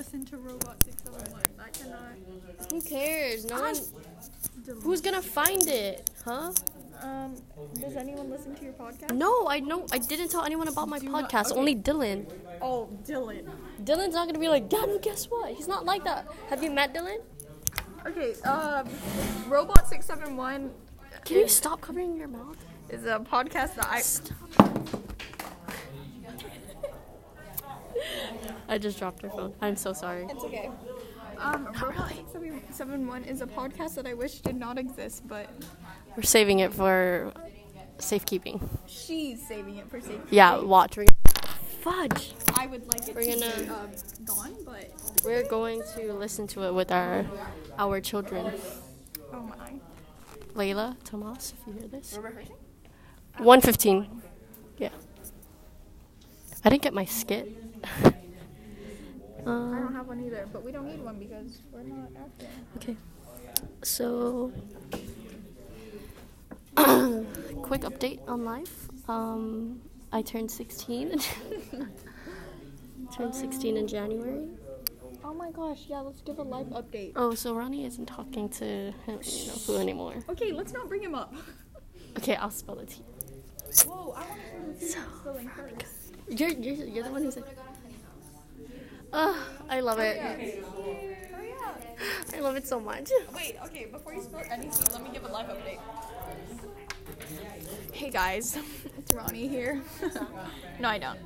listen to Robot 671. I cannot. Who cares? No one. Who's gonna find it, huh? Um, does anyone listen to your podcast? No, I know. I didn't tell anyone about my Do not- podcast. okay. Only Dylan. Oh, Dylan. Dylan's not gonna be like, Dad, guess what? He's not like that. Have you met Dylan? Okay, um, Robot 671 Can you stop covering your mouth? is a podcast that I. I just dropped her phone. I'm so sorry. It's okay. Um, Robot 671 is a podcast that I wish did not exist, but We're saving it for safekeeping. she's saving it for safety. Yeah, watch. We're Fudge. I would like it We're to gonna- be uh, gone, but We're going to listen to it with our our children. oh my. Layla, Tomas, if you hear this. We're rehearsing? 115. Yeah. I didn't get my skit. I um, don't have one either, but we don't need one because we're not acting. okay. So, quick update on life. Um, I turned 16. turned 16 in January. Oh my gosh, yeah, let's give a live update. Oh, so Ronnie isn't talking to him, you know, who anymore. Okay, let's not bring him up. Okay, I'll spell it to you. Whoa, I want to hear the spelling first. You're, you're, you're the one who said. Oh, I love it. I love it so much. Wait, okay, before you spell anything, let me give a live update. Hey guys, it's Ronnie here. no, I don't.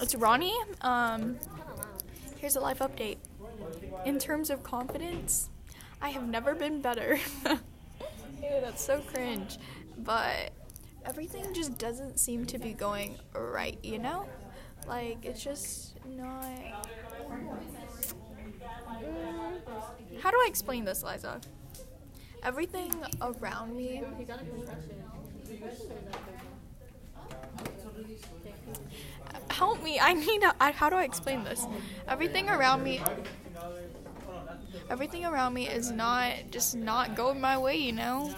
It's Ronnie. Um, here's a live update. In terms of confidence, I have never been better. Ew, that's so cringe. But everything just doesn't seem to be going right, you know? Like, it's just not. Mm, how do I explain this, Liza? Everything around me. Help me! I need. A, I, how do I explain this? Everything around me. Everything around me is not just not going my way, you know.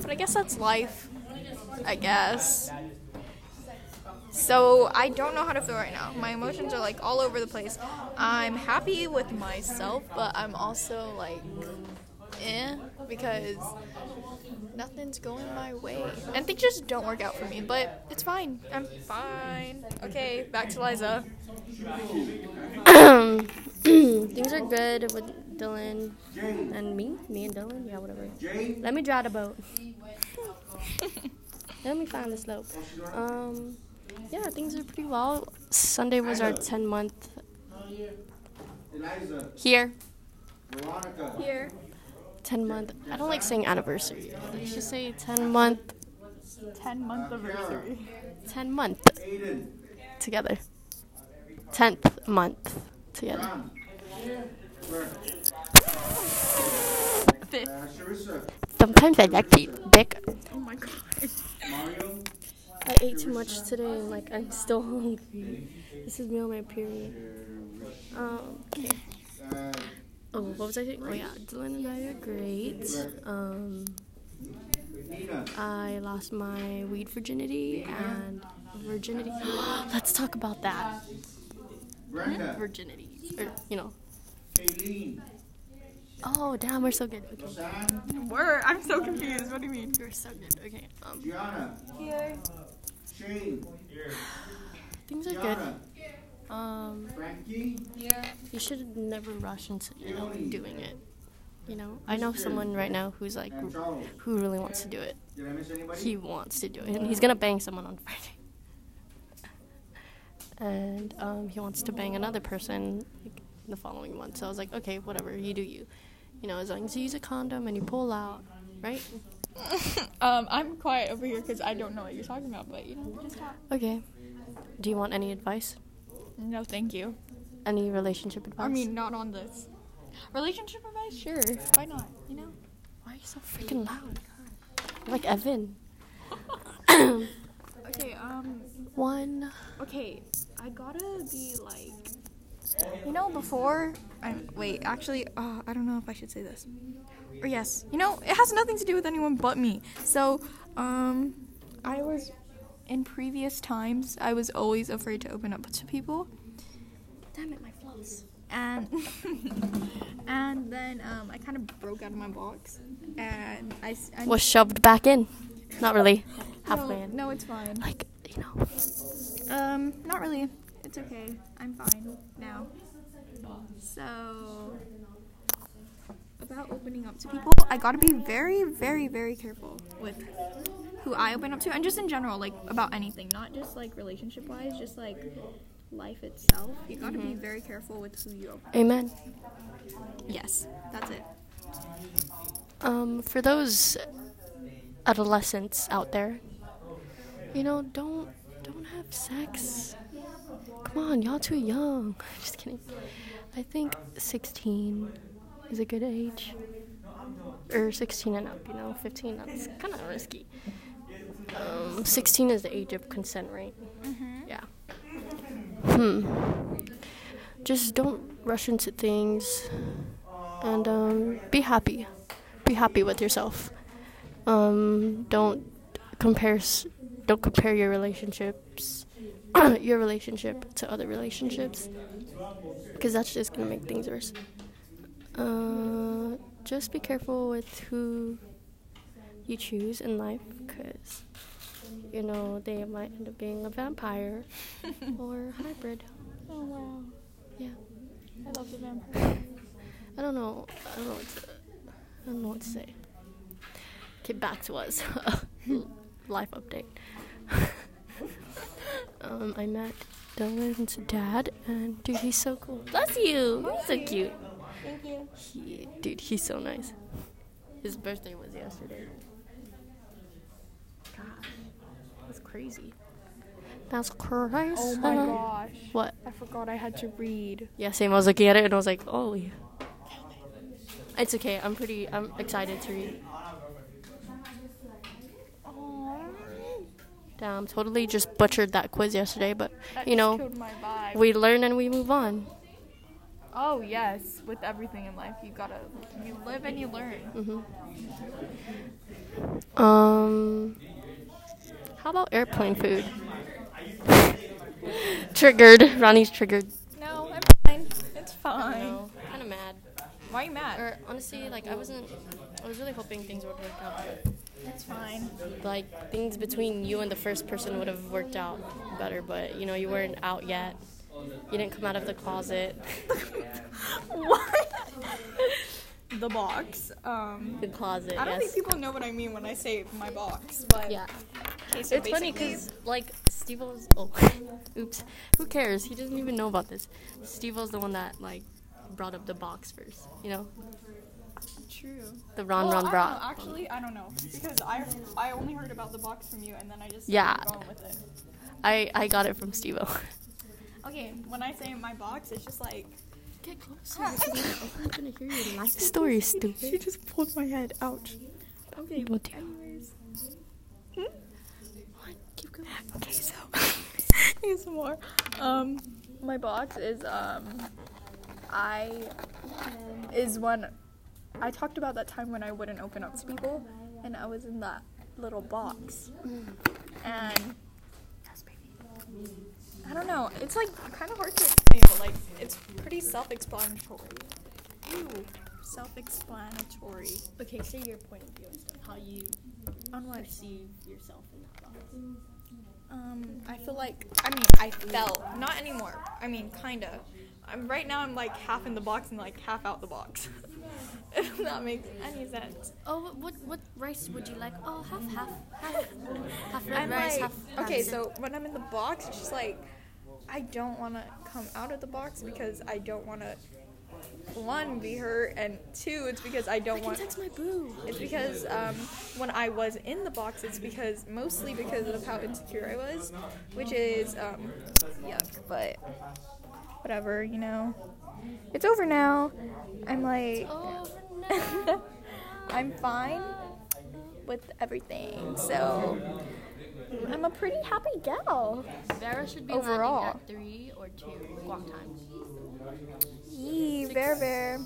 But I guess that's life. I guess. So I don't know how to feel right now. My emotions are like all over the place. I'm happy with myself, but I'm also like, eh, because nothing's going my way, and things just don't work out for me. But it's fine. I'm fine. Okay, back to Liza. Things are good with Dylan and me. Me and Dylan. Yeah, whatever. Let me drive the boat. Let me find the slope. Um, yeah, things are pretty well. Sunday was our 10 month Eliza, here. Veronica, Here. 10 month. I don't like saying anniversary. Let's just say 10 month. 10 month anniversary. 10 month together. 10th month together. Fifth. uh, Sometimes I like to eat dick. Oh my god. Mario, I ate too much today and like I'm still hungry. This is me on my period. Um, okay. Oh, what was I saying? Oh yeah, Dylan and I are great. Um, I lost my weed virginity and virginity. Let's talk about that. Virginity, or you know. Oh damn, we're so good. Okay, Sam, Word. I'm so confused. What do you mean? we're so good. Okay, um, Here. Shane, things are good. Um, Frankie, Yeah. you should never rush into you know doing it. You know, I know someone right now who's like who really wants to do it. Did I miss anybody? He wants to do it, and he's gonna bang someone on Friday. And um, he wants to bang another person like, the following month. So I was like, okay, whatever, you do you. You know, as long as you use a condom and you pull out, right? um, I'm quiet over here because I don't know what you're talking about, but you know, just talk. Okay. Do you want any advice? No, thank you. Any relationship advice? I mean, not on this. Relationship advice? Sure. Why not? You know? why are you so freaking loud? Like Evan. Okay, um, One. okay, I gotta be like. You know, before. I, wait, actually, uh, I don't know if I should say this. Or yes. You know, it has nothing to do with anyone but me. So, um, I was. In previous times, I was always afraid to open up to people. Damn it, my floats. and and then um, I kind of broke out of my box, and I Was shoved back in. Not really. Halfway no, in. no, it's fine. Like, you know. Um, not really. It's okay. I'm fine now. So, about opening up to people, I gotta be very, very, very careful with who I open up to, and just in general, like about anything, not just like relationship wise, just like life itself. You gotta be very careful with who you open. Up to. Amen. Yes, that's it. Um, for those adolescents out there, you know, don't don't have sex. Come on, y'all too young. Just kidding. I think 16 is a good age. Or 16 and up, you know, 15 that's kind of risky. Um, 16 is the age of consent, right? Yeah. Hmm. Just don't rush into things and um, be happy. Be happy with yourself. Um, don't compare. s- Don't compare your relationships, your relationship to other relationships, because that's just gonna make things worse. Uh, just be careful with who you choose in life, because you know they might end up being a vampire or hybrid. Oh wow, Yeah. I love the vampire. I don't know. I don't know what to. I don't know what to say. Get back to us. Life update. Um, I met Dylan's dad, and dude, he's so cool. Bless you. He's so cute. Thank you. He, dude, he's so nice. His birthday was yesterday. God, that's crazy. That's crazy. Oh my gosh, What? I forgot I had to read. Yeah, same. I was looking at it and I was like, oh. yeah. It's okay. I'm pretty. I'm excited to read. Damn, totally just butchered that quiz yesterday, but That you know, killed my vibe. we learn and we move on. Oh yes, with everything in life, you gotta you live and you learn. Um, how about airplane food? triggered. Ronnie's triggered. No, I'm fine. It's fine. kind of mad. Why are you mad? Or honestly, like I wasn't. I was really hoping things would work out. But, It's fine. like things between you and the first person would have worked out better, but you know you weren't out yet. You didn't come out of the closet. what? the box. Um, The closet. I don't yes. think people know what I mean when I say my box, but Yeah. okay, so It's funny because like Steve was. Oh, oops. Who cares? He doesn't even know about this. Steve was the one that like brought up the box first. You know, True. the Ron well, Ron I brought. Actually, I don't know because I I only heard about the box from you, and then I just Yeah. started going with it. I I got it from Steve. Okay, when I say my box, it's just like Get closer. I'm gonna hear your life story, stupid. She just pulled my head. Ouch. Okay. What do you- Anyways. What? Keep going. Okay, so here's some more. Um, my box is um, I is when I talked about that time when I wouldn't open up to people, and I was in that little box, and I don't know. It's like kind of hard to explain, but like it's pretty self-explanatory. Self-explanatory. Okay, say your point of view and stuff. How you On what? perceive yourself in that box. Um, I feel like I mean I felt not anymore. I mean kinda. I'm right now. I'm like half in the box and like half out the box. if that makes any sense. Oh, what, what what rice would you like? Oh, half half half half red I'm rice, like half. okay. So when I'm in the box, it's just like I don't want to come out of the box because I don't want to. One, be hurt, and two, it's because I don't want. Text my boo. It's because um, when I was in the box, it's because mostly because of how insecure I was, which is um, yuck. But whatever, you know. It's over now. I'm like. I'm fine with everything. So I'm a pretty happy gal. Vera should be Overall. at three or two guac times. Yee, bear bear.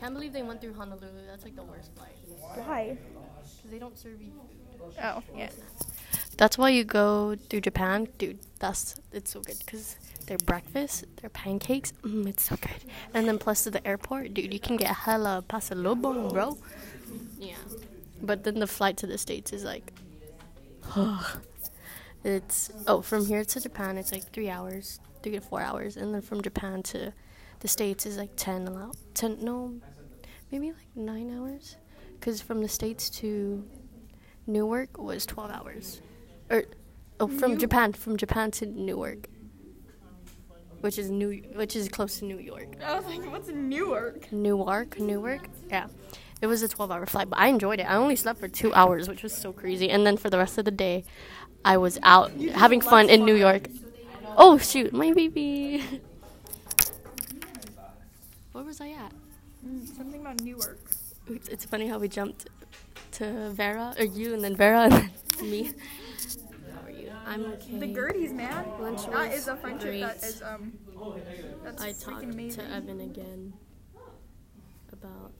Can't believe they went through Honolulu. That's like the worst flight. Why? Because they don't serve you food. Oh, yeah. That's why you go to Japan, dude. That's it's so good because their breakfast, their pancakes. Mm, it's so good. And then plus to the airport, dude, you can get hella pasalubong, bro. Yeah. But then the flight to the states is like, oh, it's oh from here to Japan it's like three hours, three to four hours, and then from Japan to the states is like ten, ten no, maybe like nine hours, because from the states to Newark was twelve hours, or oh from New- Japan from Japan to Newark, which is New which is close to New York. I was like, what's Newark? Newark, Newark. Yeah. It was a 12 hour flight, but I enjoyed it. I only slept for two hours, which was so crazy. And then for the rest of the day, I was out having fun in New. York. Oh, shoot, my baby. Where was I at? Mm, something about Newark. It's, it's funny how we jumped to Vera, or you, and then Vera, and then me. How are you? I'm okay. The Gerties, man. Lunch that was is a friendship that great. is um. That's I freaking talked amazing. to Evan again about.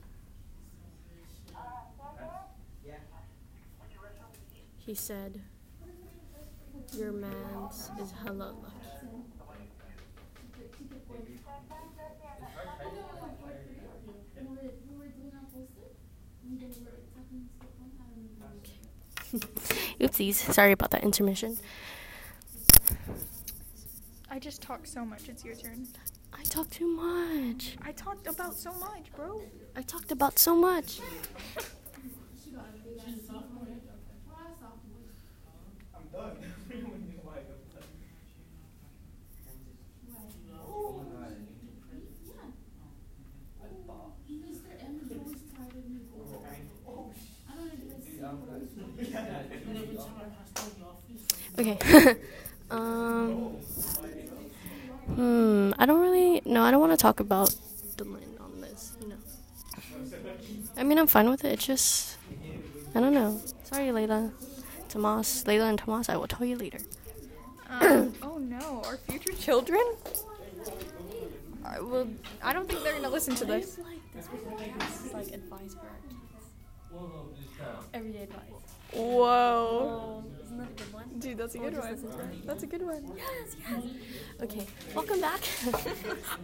He said, "Your man's is hella lucky." Oopsies. Sorry about that intermission. I just talk so much. It's your turn. I talked too much. I talked about so much, bro. I talked about so much. Okay. um. Hmm. I don't really. No, I don't want to talk about the land on this. You know. I mean, I'm fine with it. It's just. I don't know. Sorry, Layla. Tomas. Layla and Tomas. I will tell you later. Um, oh no, our future children. I will. I don't think they're gonna listen to this. This is like advice for our kids. Everyday advice. Whoa, isn't that a good one? dude, that's a good one. listen to. That's a good one. Yes, yes. Okay, welcome back.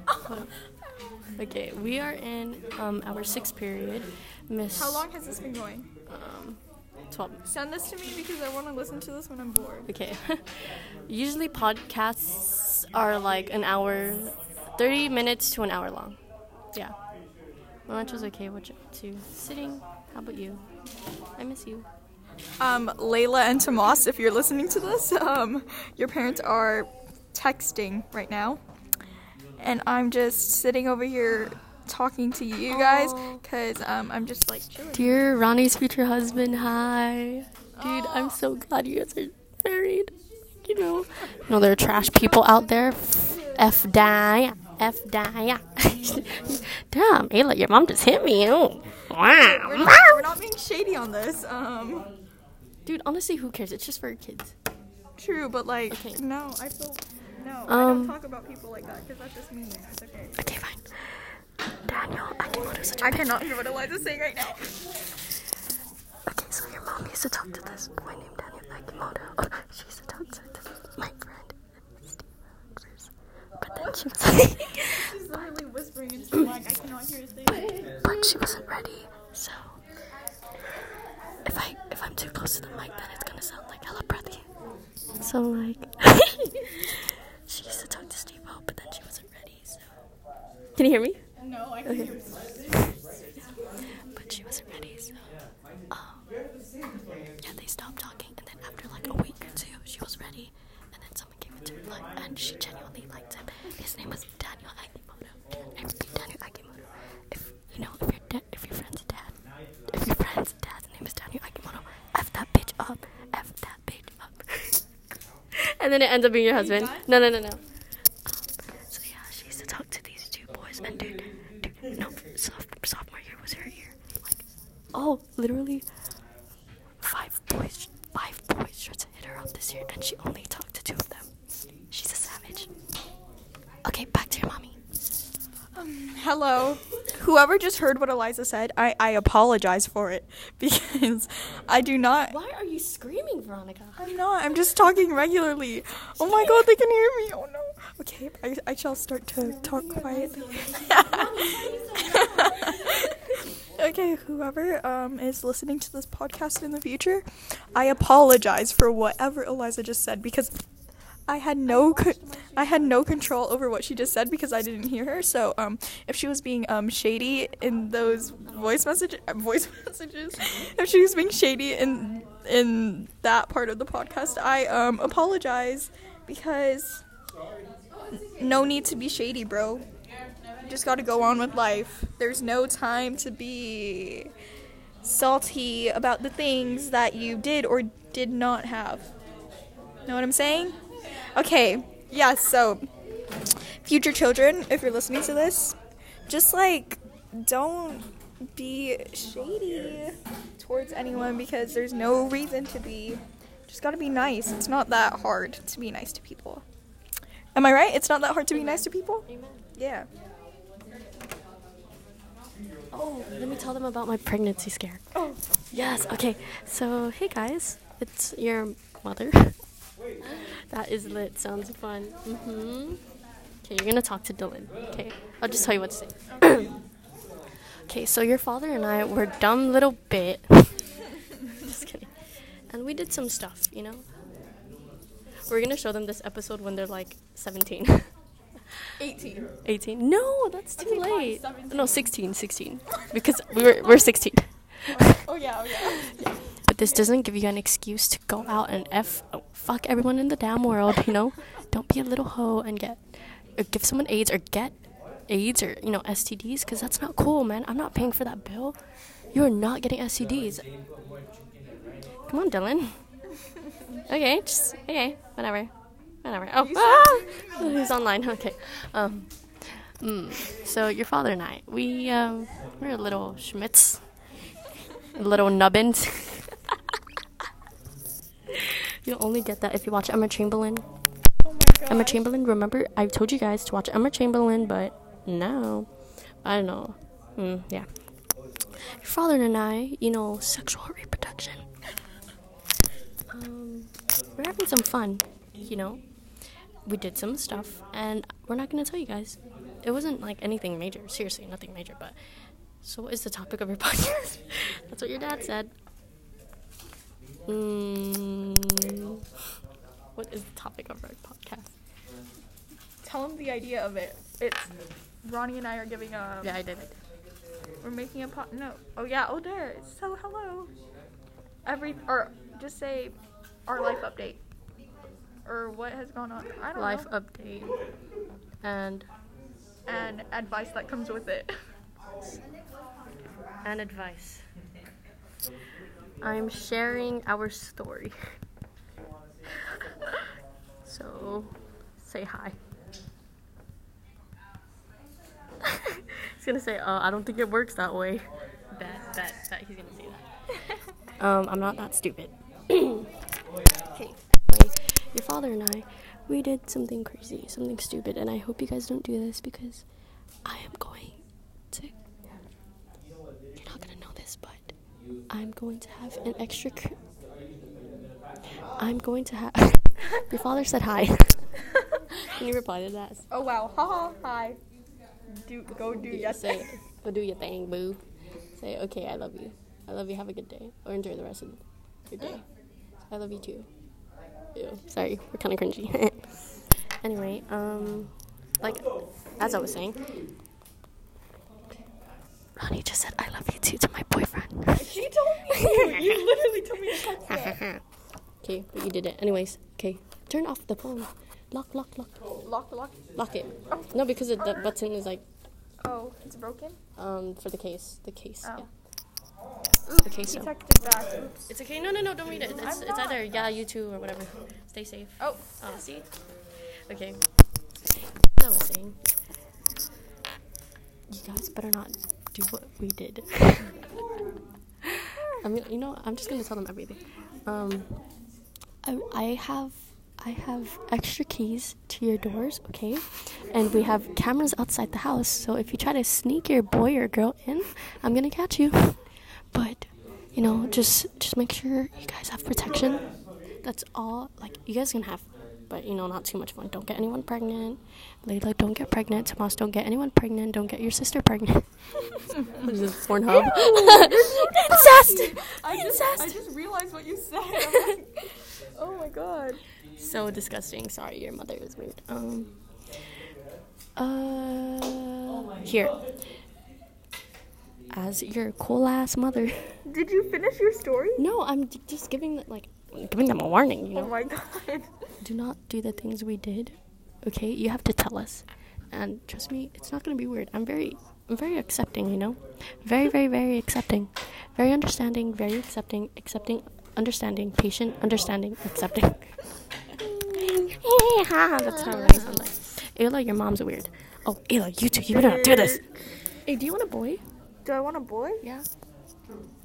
okay, we are in um, our sixth period. Miss. How long has this been going? Um, 12. Send this to me because I want to listen to this when I'm bored. Okay. Usually podcasts are like an hour, 30 minutes to an hour long. Yeah. My lunch was okay. What you up to? Sitting. How about you? I miss you. Um, Layla and Tomas, if you're listening to this, um, your parents are texting right now, and I'm just sitting over here talking to you guys because um, I'm just like chilling. Dear Ronnie's future husband, hi. Dude, I'm so glad you guys are married. You know, no, there are trash people out there. F die. F die. Damn, Ayla, your mom just hit me. Oh, We're wow. not, we're not being shady on this. Um, Dude, honestly, who cares? It's just for kids. true, but like, Okay. no, I feel no. Um, I Um, don't talk about people like that because that's just mean. It's okay. Okay, fine. Daniel Akimoto's such a I bitch. cannot hear what Eliza's saying right now. Okay, so your mom used to talk to this boy named Daniel Akimoto. she used to talk to my friend, Steve Rogers. But then she was like, She's literally whispering into the mic. I cannot hear a thing. but she wasn't ready. So if I if I'm too close to the mic, then it's gonna sound like hella breathy. So like, she used to talk to Steve O, but then she wasn't ready. So can you hear me? No, I can Okay. hear. You. but she wasn't ready. So um, yeah, they stopped talking, and then after like a week or two, she was ready, and then someone gave it to her, like, and she genuinely liked him. His name was Daniel Akimoto. And Daniel Akimoto. If you know, if your da- if your friend's dad, if your friend's dad's name is Daniel Akimoto, f that bitch up, f that bitch up. And then it ends up being your husband. No, no, no, no. Um, so yeah, she used to talk to these two boys, and dude, dude, no, sophomore year was her year. Like, oh, literally, five boys, five boys tried to hit her up this year, and she only talked to two of them. She's a savage. Okay, back to your mommy. Um, hello. whoever just heard what Eliza said, I, I apologize for it because I do not. Why are you screaming, Veronica? I'm not. I'm just talking regularly. Oh my god, they can hear me. Oh no. Okay, I, I shall start to talk quietly. okay, whoever um, is listening to this podcast in the future, I apologize for whatever Eliza just said because I had no co- I had no control over what she just said because I didn't hear her. So um, if she was being um, shady in those voice message voice messages, if she was being shady in in that part of the podcast, I um, apologize because no need to be shady, bro. Just got to go on with life. There's no time to be salty about the things that you did or did not have. Know what I'm saying? Okay, yeah, so future children, if you're listening to this, just like don't be shady towards anyone because there's no reason to be. Just gotta be nice. It's not that hard to be nice to people. Am I right? It's not that hard to be nice to people? Yeah. Oh, let me tell them about my pregnancy scare. Oh. Yes, okay. So, hey guys, it's your mother. that is lit. Sounds fun. Mm-hmm. Okay, you're gonna talk to Dylan. Okay, I'll just tell you what to say. okay, so your father and I were dumb little bit. just kidding. And we did some stuff, you know? We're gonna show them this episode when they're like 17. 18. 18. No, that's too mine's late. 17. No, 16, 16. Because we were we're 16. Oh yeah, oh yeah. But this doesn't give you an excuse to go out and f oh, fuck everyone in the damn world. You know, don't be a little hoe and get or give someone AIDS or get AIDS or you know STDs because that's not cool, man. I'm not paying for that bill. You are not getting STDs. Come on, Dylan. Okay, just okay, whatever, whatever. Oh, ah! he's online. Okay. Um. Mm, so your father and I, we um, we're a little schmitz, little nubbins. You'll only get that if you watch Emma Chamberlain. Oh my. Emma Chamberlain, remember I told you guys to watch Emma Chamberlain, but no. I don't know. Mm, yeah. Your father and I, you know, sexual reproduction. Um, we're having some fun, you know. We did some stuff, and we're not gonna tell you guys. It wasn't like anything major. Seriously, nothing major. But so, what is the topic of your podcast? That's what your dad said. Mm, what is the topic of our podcast? Tell him the idea of it. It's Ronnie and I are giving a. Yeah, I did. it. We're making a pot. No. Oh yeah. Oh there. So hello. Every or just say our life update or what has gone on. I don't know. Life know. update and and advice that comes with it. and advice. I'm sharing our story. so, say hi. he's gonna say, "Uh, I don't think it works that way." Bet, bet, bet he's gonna say that. um, I'm not that stupid. okay. Your father and I, we did something crazy, something stupid, and I hope you guys don't do this because I am going to. You're not gonna know this, but I'm going to have an extra. Cr- I'm going to have. Your father said hi. Can you reply to that? Oh wow. Haha. Hi. Do go do yes. Say, go do your thing, boo. Say, okay, I love you. I love you. Have a good day, or enjoy the rest of your day. I love you too. Ew. Sorry, we're kind of cringy. anyway, um, like as I was saying, Ronnie just said, "I love you too" to my boyfriend. She told me. you literally told me okay, but you did it. Anyways, okay, turn off the phone. Lock, lock, lock, Lock, lock. lock it. No, because it, the button is like Oh, it's broken. um for the case. The case. Oh. Yeah. Ooh, Okay, he so- texted back. Oops. It's okay. No, no, no. Don't read it. It's, I'm it's not. either yeah, you too, or whatever. Stay safe. Oh. Oh, see? Okay. As I was saying, you guys better not do what we did. I mean, you know, I'm just gonna tell them everything. Um, I, I have I have extra keys to your doors, okay? And we have cameras outside the house, so if you try to sneak your boy or girl in, I'm gonna catch you. But you know, just just make sure you guys have protection. That's all. Like you guys can have, but you know, not too much fun. Don't get anyone pregnant. Layla, don't get pregnant. Tomas, don't get anyone pregnant. Don't get your sister pregnant. what is this Pornhub? Incest. I just, I just realized what you said. I'm like, oh my god. So disgusting. Sorry, your mother is weird. Um. Uh. Here. As your cool ass mother. Did you finish your story? No, I'm d- just giving like giving them a warning. You Oh my god. do not do the things we did. Okay, you have to tell us, and trust me, it's not gonna be weird. I'm very, I'm very accepting. You know, very, very, very accepting, very understanding, very accepting, accepting, understanding, patient, understanding, accepting. That's how I sound like. Ayla, your mom's weird. Oh, Ayla, you two, you better not do this. Hey, do you want a boy? Do I want a boy? Yeah.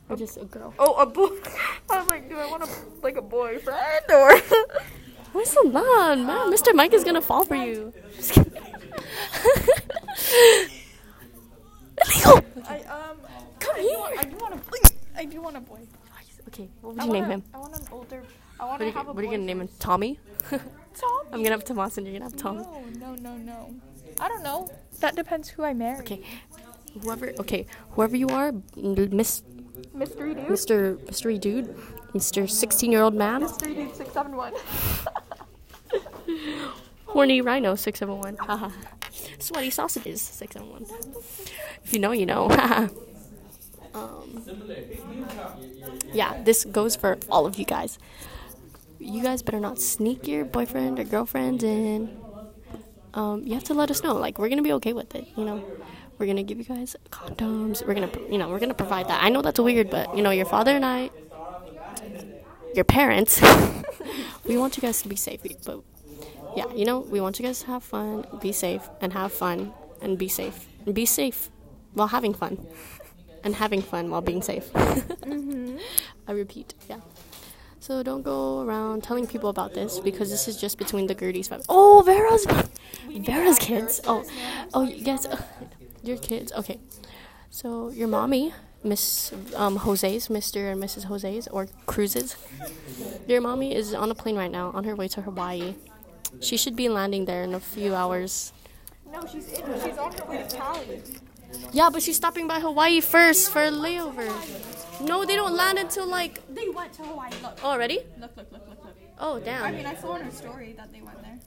Or just a girl? Oh, a boy. I was like, do I want a like a boyfriend or? Where's the lawn, man? Mr. Mike is gonna fall for you. Just kidding. Illegal. I um. Come I here. do want a. I do want a boy. Okay, what would I you name wanna- him? I want an older. What are you, what are you gonna name him? Tommy? Tom. I'm gonna have Tomas and you're gonna have Tom. No, no, no, no. I don't know. That depends who I marry. Okay. Whoever, okay, whoever you are, Miss, Mystery dude. Mr. Mystery Dude, Mr. 16 year old man, Mystery dude six seven one. Horny Rhino 671. Haha. Sweaty Sausages 671. If you know, you know. um, yeah, this goes for all of you guys. You guys better not sneak your boyfriend or girlfriend in. Um, you have to let us know. Like, we're gonna be okay with it, you know. We're gonna give you guys condoms. We're gonna, you know, we're gonna provide that. I know that's weird, but you know, your father and I, your parents, we want you guys to be safe. But yeah, you know, we want you guys to have fun, be safe, and have fun, and be safe, and be safe while having fun, and having fun while being safe. I repeat, yeah. So don't go around telling people about this because this is just between the Gerties. Five. Oh, Vera's, Vera's kids. Oh, oh, yes, your kids. Okay, so your mommy, Miss um, Jose's, Mr. and Mrs. Jose's, or Cruz's. Your mommy is on a plane right now on her way to Hawaii. She should be landing there in a few hours. No, she's in. She's on her way to Cali. Yeah, but she's stopping by Hawaii first for a layover. No, they don't land until like They went to Hawaii. Look, oh, already. look, look, look, look, look. Oh, damn. I mean, I saw in her story that they went there.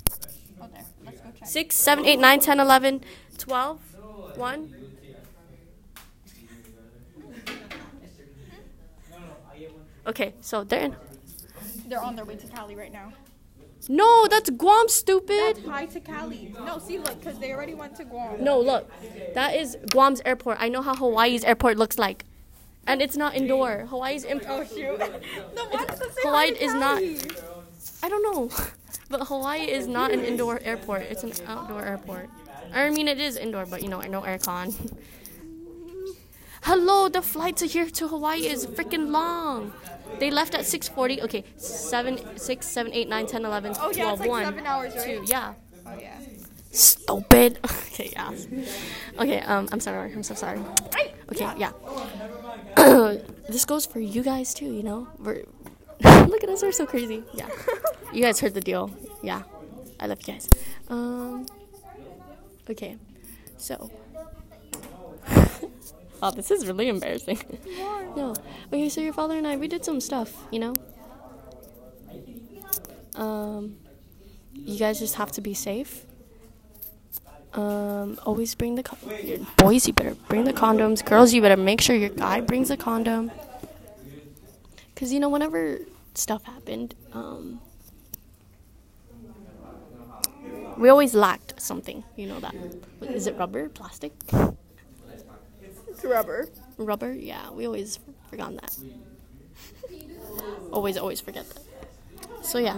Oh, there. Let's go check. 6, 7, 8, 9, 10, 11, 12, 1. Okay, so they're in. They're on their way to Cali right now. No, that's Guam, stupid. Hi to Cali. No, see, look, because they already went to Guam. No, look. That is Guam's airport. I know how Hawaii's airport looks like. And it's not indoor. Hawaii's in- Oh shoot. then why does it say Hawaii is not- I don't know. But Hawaii is not an indoor airport. It's an outdoor airport. I mean, it is indoor, but you know, no aircon. Hello, the flight to here to Hawaii is freaking long. They left at 6:40. Okay, 7 6 7 8 9 10 11 Oh, 12 yeah, it's like 1 seven hours, right? 2. Yeah. Oh yeah. Stupid. okay, yeah. Okay, um I'm sorry. I'm so sorry. Okay, yeah. this goes for you guys too, you know. We're Look at us, we're so crazy. Yeah. You guys heard the deal. Yeah. I love you guys. Um Okay. So Oh, this is really embarrassing. no. Okay, so your father and I we did some stuff, you know? Um you guys just have to be safe. Um, always bring the con- boys. You better bring the condoms. Girls, you better make sure your guy brings a condom. Cause you know, whenever stuff happened, um, we always lacked something. You know that? Is it rubber, plastic, It's rubber. rubber? Yeah, we always forgot that. always, always forget that. So yeah.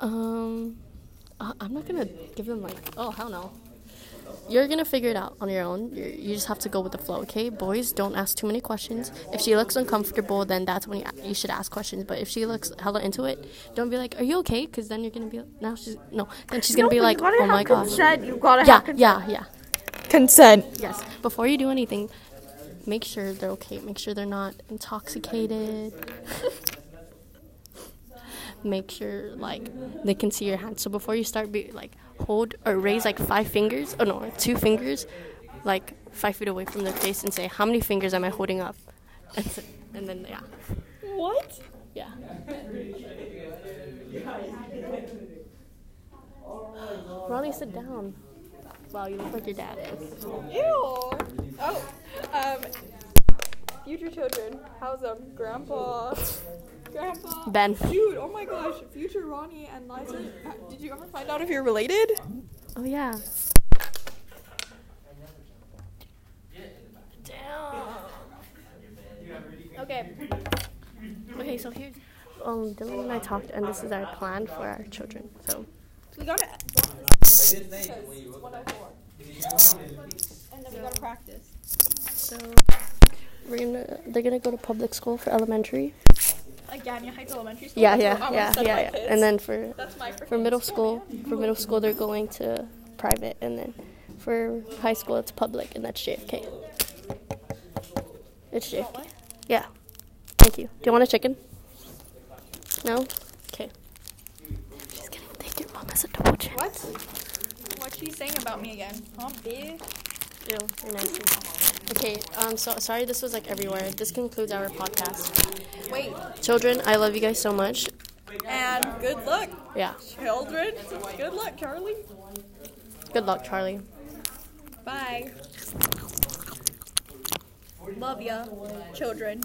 Um, I'm not gonna give them like. Oh hell no. you're gonna figure it out on your own. You're, you just have to go with the flow, okay? Boys, don't ask too many questions. If she looks uncomfortable, then that's when you, you should ask questions. But if she looks hella into it, don't be like, "Are you okay?" Because then you're gonna be now she's no. Then she's gonna be like, "Oh my gosh." Consent. You gotta Yeah, have consent. yeah, yeah. Consent. Yes. Before you do anything, make sure they're okay. Make sure they're not intoxicated. make sure like they can see your hand. So before you start, be like hold or raise like five fingers. Oh no, two fingers, like five feet away from their face, and say, "How many fingers am I holding up?" And, s and then yeah, What? yeah. Ronnie, sit down. Wow, you look like your dad. Ew. Oh. Um. Future children. How's them? Grandpa. Grandpa. Ben. Dude, oh my gosh. Future Ronnie and Liza. uh, Did you ever find out if you're related? Oh yeah. Damn. Okay. Okay, so here's um Dylan and I talked, and this is our plan for our children. So We gotta. And then we gotta practice. so we're gonna they're gonna go to public school for elementary. Like Agana Heights Elementary School. Yeah, yeah, yeah, yeah, yeah. And then for for middle school, school, for middle school they're going to private, and then for high school it's public, and that's JFK. It's JFK. Yeah. Thank you. Do you want a chicken? No. Okay. She's gonna think your mom has a double chin. What? What's she saying about me again? Huh, bitch? Ew, you're nasty. Okay, um, so sorry this was like everywhere. This concludes our podcast. Wait. Children, I love you guys so much. And good luck, Yeah. children. Good luck, Charlie. Good luck, Charlie. Bye. Love ya, children.